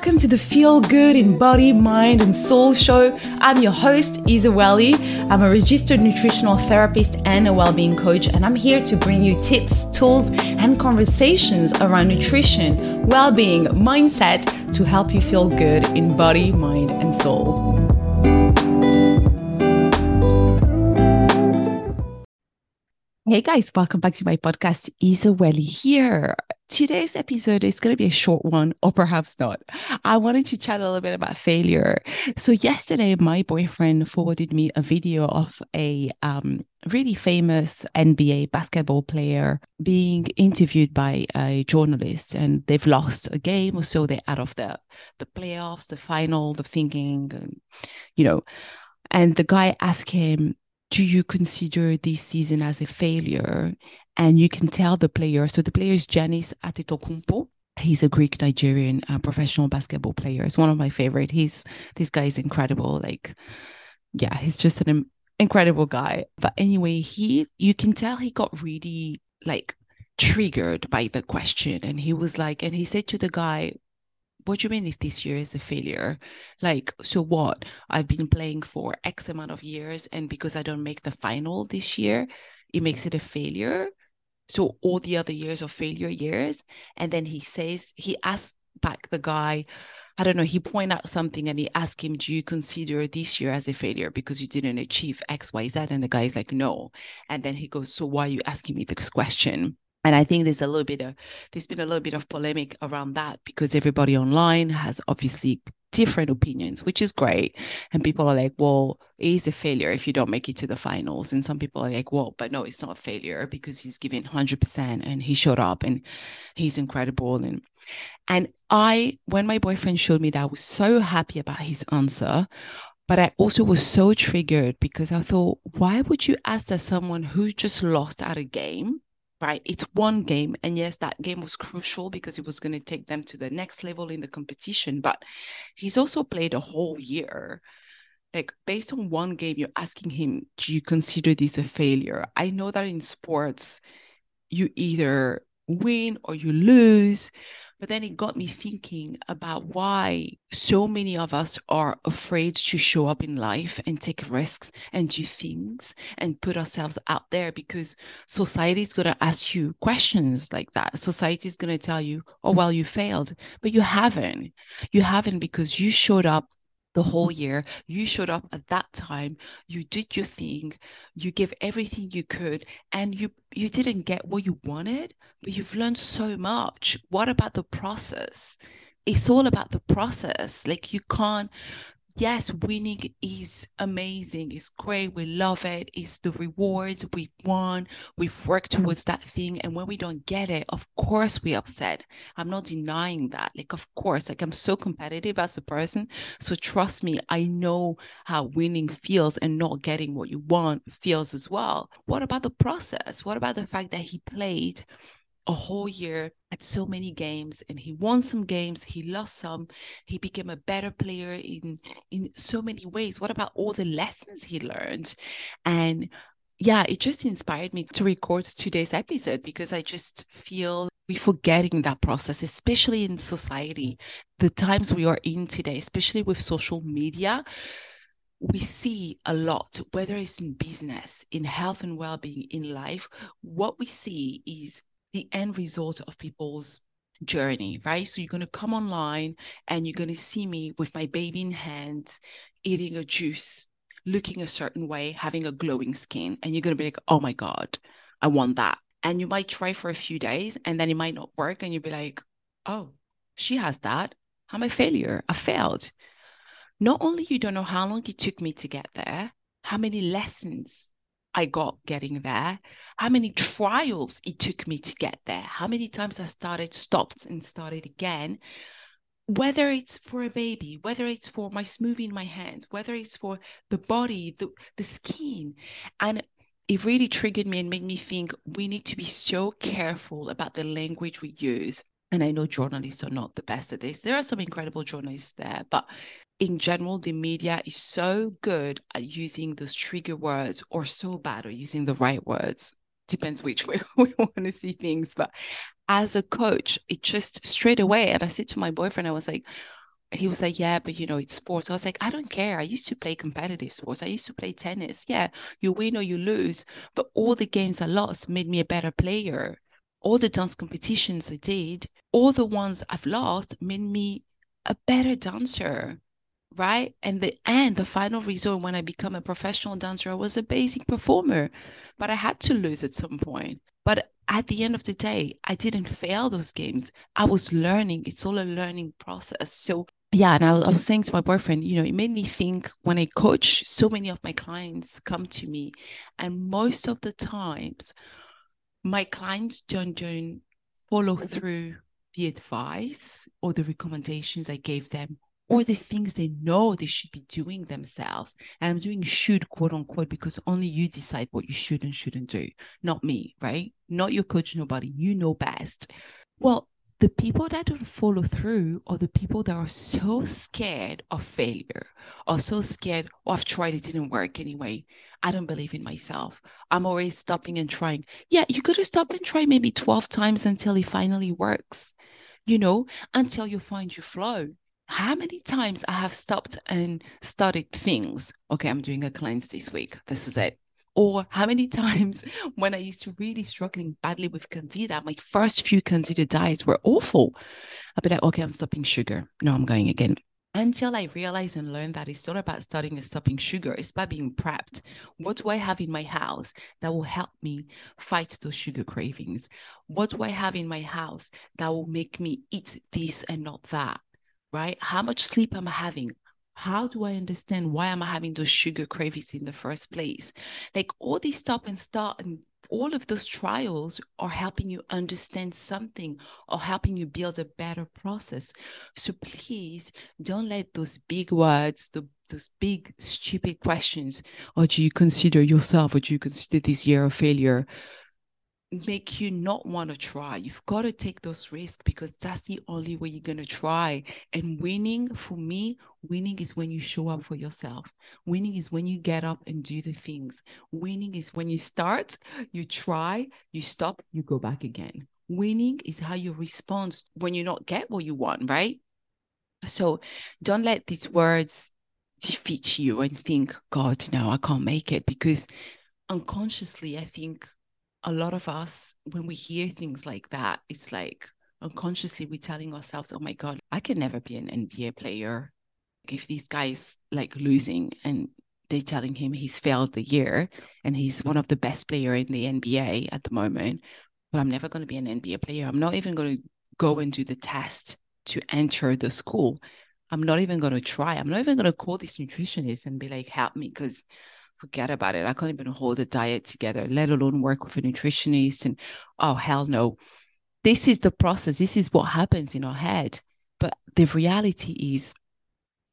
Welcome to the Feel Good in Body, Mind, and Soul show. I'm your host, Isa Welly. I'm a registered nutritional therapist and a well-being coach, and I'm here to bring you tips, tools, and conversations around nutrition, well-being, mindset to help you feel good in body, mind, and soul. Hey guys, welcome back to my podcast. Isa Welly here. Today's episode is going to be a short one, or perhaps not. I wanted to chat a little bit about failure. So, yesterday, my boyfriend forwarded me a video of a um, really famous NBA basketball player being interviewed by a journalist, and they've lost a game, or so they're out of the the playoffs, the final, the thinking, and, you know. And the guy asked him, do you consider this season as a failure? And you can tell the player. So the player is Giannis Antetokounmpo. He's a Greek Nigerian uh, professional basketball player. It's one of my favorite. He's this guy is incredible. Like, yeah, he's just an incredible guy. But anyway, he you can tell he got really like triggered by the question, and he was like, and he said to the guy, what do you mean if this year is a failure? Like, so what? I've been playing for X amount of years, and because I don't make the final this year, it makes it a failure. So all the other years are failure years. And then he says, he asks back the guy, I don't know, he point out something and he asked him, Do you consider this year as a failure because you didn't achieve X, Y, Z? And the guy is like, No. And then he goes, So why are you asking me this question? And I think there's a little bit of there's been a little bit of polemic around that because everybody online has obviously different opinions, which is great. And people are like, well, it is a failure if you don't make it to the finals. And some people are like, well, but no, it's not a failure because he's giving 100% and he showed up and he's incredible. And and I, when my boyfriend showed me that, I was so happy about his answer. But I also was so triggered because I thought, why would you ask that someone who just lost at a game right? It's one game. And yes, that game was crucial because it was going to take them to the next level in the competition. But he's also played a whole year. Like, based on one game, you're asking him, do you consider this a failure? I know that in sports, you either win or you lose. But then it got me thinking about why so many of us are afraid to show up in life and take risks and do things and put ourselves out there because society is going to ask you questions like that. Society is going to tell you, oh, well, you failed, but you haven't. You haven't because you showed up the whole mm-hmm. year. You showed up at that time. You did your thing. You gave everything you could, and you you didn't get what you wanted, but you've learned so much. What about the process? It's all about the process. Like you can't yes, winning is amazing. It's great. We love it. It's the rewards we won. We've worked towards that thing. And when we don't get it, of course we're upset. I'm not denying that. Like, of course, like I'm so competitive as a person. So trust me, I know how winning feels and not getting what you want feels as well. What about the process? What about the fact that he played a whole year at so many games and he won some games he lost some he became a better player in in so many ways. What about all the lessons he learned? And yeah it just inspired me to record today's episode because i just feel we're forgetting that process especially in society the times we are in today especially with social media. We see a lot, whether it's in business, in health and well being, in life, what we see is the end result of people's journey, right? So you're going to come online and you're going to see me with my baby in hand, eating a juice, looking a certain way, having a glowing skin. And you're going to be like, oh my God, I want that. And you might try for a few days and then it might not work. And you'll be like, oh, she has that. I'm a failure. I failed. Not only you don't know how long it took me to get there, how many lessons I got getting there, how many trials it took me to get there, how many times I started, stopped, and started again. Whether it's for a baby, whether it's for my smoothie in my hands, whether it's for the body, the, the skin. And it really triggered me and made me think we need to be so careful about the language we use. And I know journalists are not the best at this. There are some incredible journalists there, but in general, the media is so good at using those trigger words or so bad at using the right words. Depends which way we want to see things. But as a coach, it just straight away, and I said to my boyfriend, I was like, he was like, Yeah, but you know, it's sports. I was like, I don't care. I used to play competitive sports. I used to play tennis. Yeah, you win or you lose. But all the games I lost made me a better player. All the dance competitions I did, all the ones I've lost made me a better dancer. Right. And the and the final result when I become a professional dancer, I was a basic performer. But I had to lose at some point. But at the end of the day, I didn't fail those games. I was learning. It's all a learning process. So yeah, and I, I was saying to my boyfriend, you know, it made me think when I coach, so many of my clients come to me, and most of the times, my clients don't don't follow mm-hmm. through the advice or the recommendations I gave them or the things they know they should be doing themselves. And I'm doing should quote unquote because only you decide what you should and shouldn't do, not me, right? Not your coach, nobody. You know best. Well, the people that don't follow through are the people that are so scared of failure or so scared, oh, I've tried, it didn't work anyway. I don't believe in myself. I'm always stopping and trying. Yeah, you got to stop and try maybe 12 times until it finally works, you know, until you find your flow. How many times I have stopped and started things? Okay, I'm doing a cleanse this week. This is it or how many times when I used to really struggling badly with candida, my first few candida diets were awful. I'd be like, okay, I'm stopping sugar. No, I'm going again. Until I realized and learned that it's not about starting and stopping sugar, it's about being prepped. What do I have in my house that will help me fight those sugar cravings? What do I have in my house that will make me eat this and not that? Right? How much sleep am I having? how do I understand why am I having those sugar cravings in the first place? Like all these stop and start and all of those trials are helping you understand something or helping you build a better process. So please don't let those big words, the, those big stupid questions, or do you consider yourself or do you consider this year a failure? Make you not want to try. You've got to take those risks because that's the only way you're going to try. And winning, for me, winning is when you show up for yourself. Winning is when you get up and do the things. Winning is when you start, you try, you stop, you go back again. Winning is how you respond when you not get what you want, right? So don't let these words defeat you and think, God, no, I can't make it because unconsciously, I think a lot of us, when we hear things like that, it's like unconsciously we're telling ourselves, oh my God, I can never be an NBA player. If these guys like losing and they're telling him he's failed the year and he's one of the best player in the NBA at the moment, but I'm never going to be an NBA player. I'm not even going to go and do the test to enter the school. I'm not even going to try. I'm not even going to call this nutritionist and be like, help me because forget about it. I can't even hold a diet together, let alone work with a nutritionist. And oh, hell no. This is the process. This is what happens in our head. But the reality is,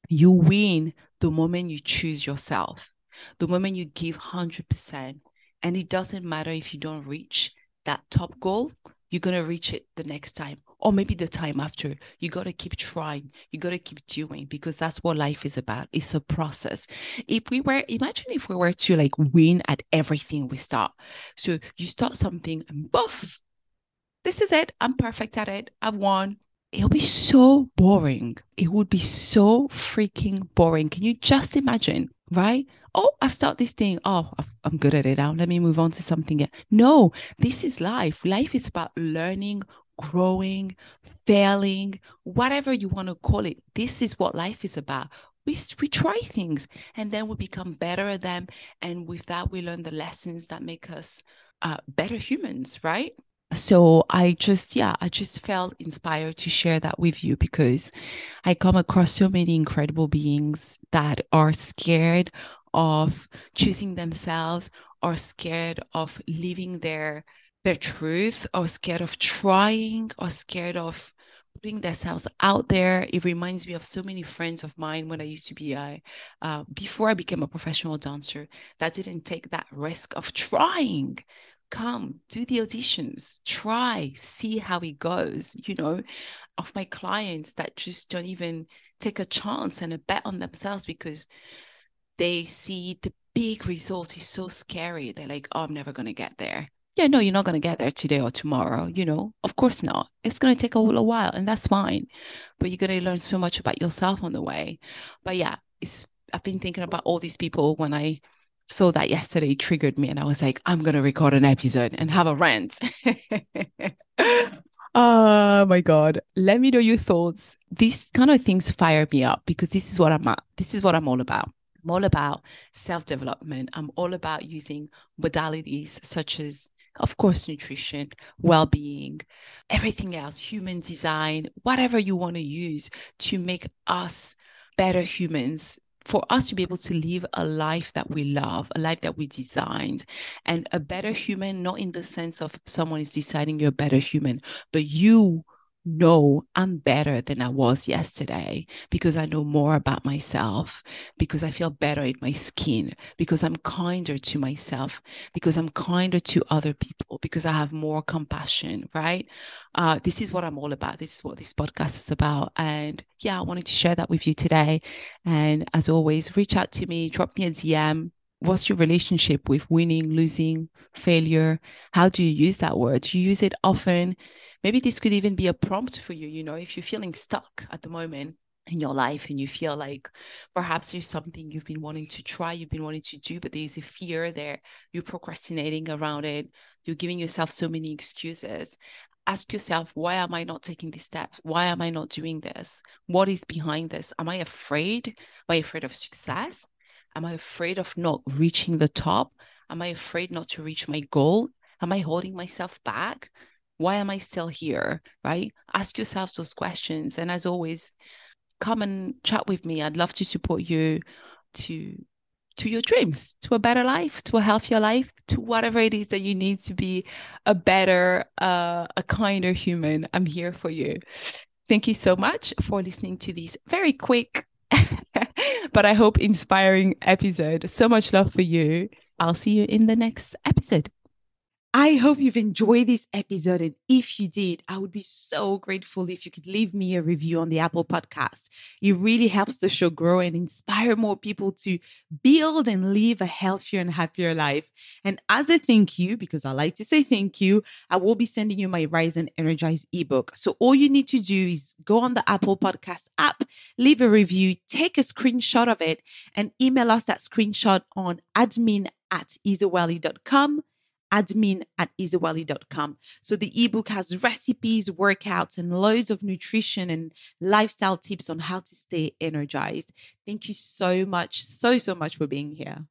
you win the moment you choose yourself, the moment you give 100%. And it doesn't matter if you don't reach that top goal, you're going to reach it the next time or maybe the time after. You got to keep trying. You got to keep doing because that's what life is about. It's a process. If we were imagine if we were to like win at everything we start. So you start something and buff this is it. I'm perfect at it. I've won. It'll be so boring. It would be so freaking boring. Can you just imagine right? Oh, I've started this thing. Oh, I'm good at it now. Let me move on to something else. No, this is life. Life is about learning, growing, failing, whatever you want to call it. This is what life is about. We, we try things and then we become better at them. And with that, we learn the lessons that make us uh, better humans, right? So I just, yeah, I just felt inspired to share that with you because I come across so many incredible beings that are scared of choosing themselves, are scared of living their their truth or scared of trying or scared of putting themselves out there. It reminds me of so many friends of mine when I used to be a, uh, before I became a professional dancer that didn't take that risk of trying. Come, do the auditions, try, see how it goes. You know, of my clients that just don't even take a chance and a bet on themselves because they see the big result is so scary. They're like, oh, I'm never going to get there yeah, no, you're not going to get there today or tomorrow. You know, of course not. It's going to take a little while, and that's fine. But you're going to learn so much about yourself on the way. But yeah, it's I've been thinking about all these people when I saw that yesterday triggered me and I was like, I'm gonna record an episode and have a rant. oh my god. Let me know your thoughts. These kind of things fire me up because this is what I'm at. This is what I'm all about. I'm all about self-development. I'm all about using modalities such as of course, nutrition, well being, everything else, human design, whatever you want to use to make us better humans for us to be able to live a life that we love, a life that we designed, and a better human, not in the sense of someone is deciding you're a better human, but you know I'm better than I was yesterday because I know more about myself, because I feel better in my skin, because I'm kinder to myself, because I'm kinder to other people, because I have more compassion, right? Uh, this is what I'm all about. This is what this podcast is about. And yeah, I wanted to share that with you today. And as always, reach out to me, drop me a DM what's your relationship with winning, losing, failure? How do you use that word? Do you use it often? Maybe this could even be a prompt for you, you know, if you're feeling stuck at the moment in your life and you feel like perhaps there's something you've been wanting to try, you've been wanting to do, but there's a fear there, you're procrastinating around it, you're giving yourself so many excuses. Ask yourself, why am I not taking these steps? Why am I not doing this? What is behind this? Am I afraid? Am I afraid of success? Am I afraid of not reaching the top? Am I afraid not to reach my goal? Am I holding myself back? Why am I still here? Right? Ask yourself those questions. And as always, come and chat with me. I'd love to support you to to your dreams, to a better life, to a healthier life, to whatever it is that you need to be a better, uh, a kinder human. I'm here for you. Thank you so much for listening to this very quick but I hope inspiring episode. So much love for you. I'll see you in the next episode. I hope you've enjoyed this episode. And if you did, I would be so grateful if you could leave me a review on the Apple podcast. It really helps the show grow and inspire more people to build and live a healthier and happier life. And as a thank you, because I like to say thank you, I will be sending you my Rise and Energize ebook. So all you need to do is go on the Apple podcast app, leave a review, take a screenshot of it, and email us that screenshot on admin at isawelly.com admin at isawelly.com. So the ebook has recipes, workouts, and loads of nutrition and lifestyle tips on how to stay energized. Thank you so much, so, so much for being here.